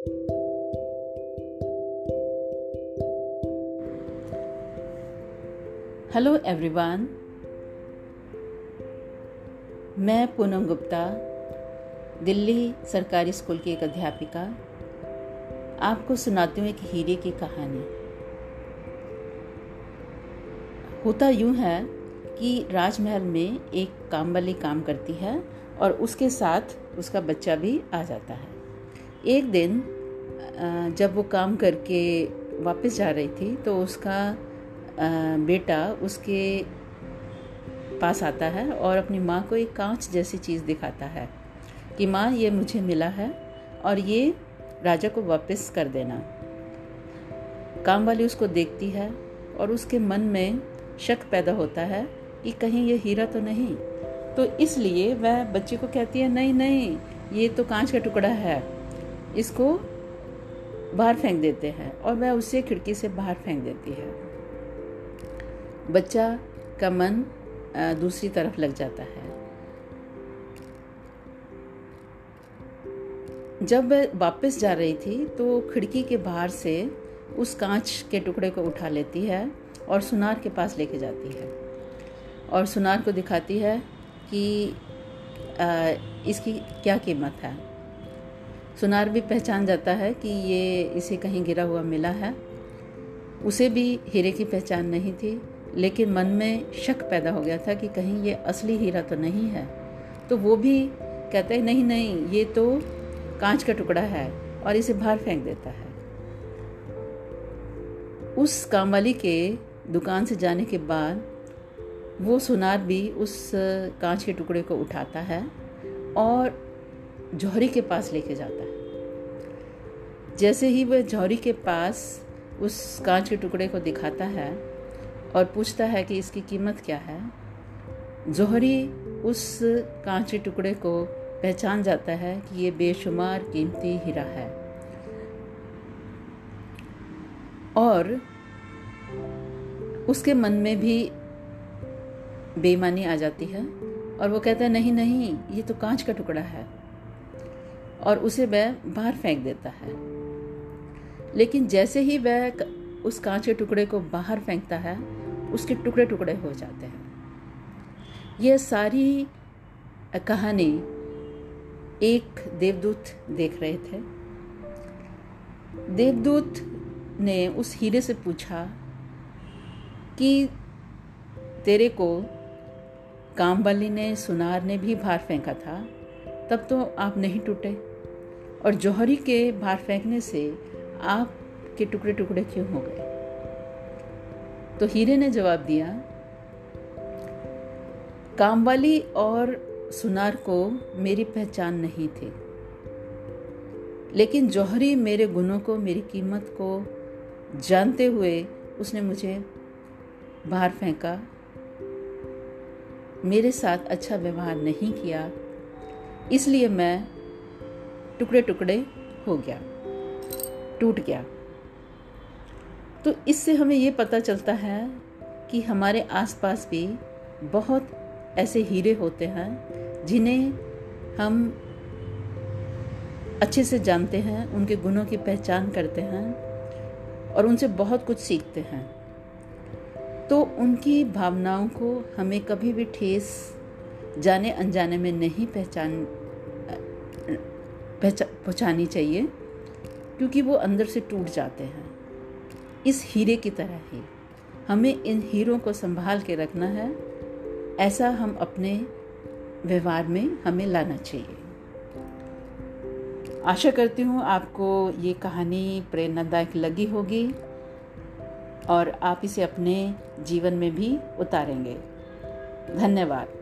Hello everyone मैं पूनम गुप्ता, दिल्ली सरकारी school की एक अध्यापिका। आपको सुनाती हूँ एक हीरे की कहानी। होता यूँ है कि राजमहल में एक काम वाली काम करती है और उसके साथ उसका बच्चा भी आ जाता है। एक दिन जब वो काम करके वापस जा रही थी तो उसका बेटा उसके पास आता है और अपनी माँ को एक कांच जैसी चीज़ दिखाता है कि, माँ, ये मुझे मिला है और ये राजा को वापस कर देना। काम वाली उसको देखती है और उसके मन में शक पैदा होता है कि कहीं ये हीरा तो नहीं। तो इसलिए वह बच्चे को कहती है, नहीं नहीं, ये तो कांच का टुकड़ा है। इसको बाहर फेंक देते हैं और वह उसे खिड़की से बाहर फेंक देती है। बच्चा का मन दूसरी तरफ़ लग जाता है। जब वह वापस जा रही थी तो खिड़की के बाहर से उस कांच के टुकड़े को उठा लेती है और सुनार के पास लेके जाती है। और सुनार को दिखाती है कि इसकी क्या कीमत है। सुनार भी पहचान जाता है कि ये इसे कहीं गिरा हुआ मिला है। उसे भी हीरे की पहचान नहीं थी, लेकिन मन में शक पैदा हो गया था कि कहीं ये असली हीरा तो नहीं है। तो वो भी कहता है, नहीं नहीं, ये तो कांच का टुकड़ा है और इसे बाहर फेंक देता है। उस कामवाली के दुकान से जाने के बाद वो सुनार भी उस कांच के टुकड़े को उठाता है और जौहरी के पास लेके जाता है। जैसे ही वह जौहरी के पास उस कांच के टुकड़े को दिखाता है और पूछता है कि इसकी कीमत क्या है, जौहरी उस कांच के टुकड़े को पहचान जाता है कि ये बेशुमार कीमती हीरा है। और उसके मन में भी बेईमानी आ जाती है और वो कहता है, नहीं नहीं, ये तो कांच का टुकड़ा है। और उसे वह बाहर फेंक देता है। लेकिन जैसे ही वह उस कांच के टुकड़े को बाहर फेंकता है, उसके टुकड़े टुकड़े हो जाते हैं। यह सारी कहानी एक देवदूत देख रहे थे। देवदूत ने उस हीरे से पूछा कि तेरे को काम वाली ने, सुनार ने भी बाहर फेंका था, तब तो आप नहीं टूटे। और जौहरी के बाहर फेंकने से आप के टुकड़े टुकड़े क्यों हो गए? तो हीरे ने जवाब दिया, कामवाली और सुनार को मेरी पहचान नहीं थी, लेकिन जौहरी मेरे गुणों को, मेरी कीमत को जानते हुए उसने मुझे बाहर फेंका। मेरे साथ अच्छा व्यवहार नहीं किया, इसलिए मैं टुकड़े टुकड़े हो गया, टूट गया। तो इससे हमें ये पता चलता है कि हमारे आसपास भी बहुत ऐसे हीरे होते हैं जिन्हें हम अच्छे से जानते हैं, उनके गुणों की पहचान करते हैं और उनसे बहुत कुछ सीखते हैं। तो उनकी भावनाओं को हमें कभी भी ठेस जाने अनजाने में नहीं पहचान पहुँचानी चाहिए, क्योंकि वो अंदर से टूट जाते हैं। इस हीरे की तरह ही हमें इन हीरों को संभाल के रखना है। ऐसा हम अपने व्यवहार में हमें लाना चाहिए। आशा करती हूँ आपको ये कहानी प्रेरणादायक लगी होगी और आप इसे अपने जीवन में भी उतारेंगे। धन्यवाद।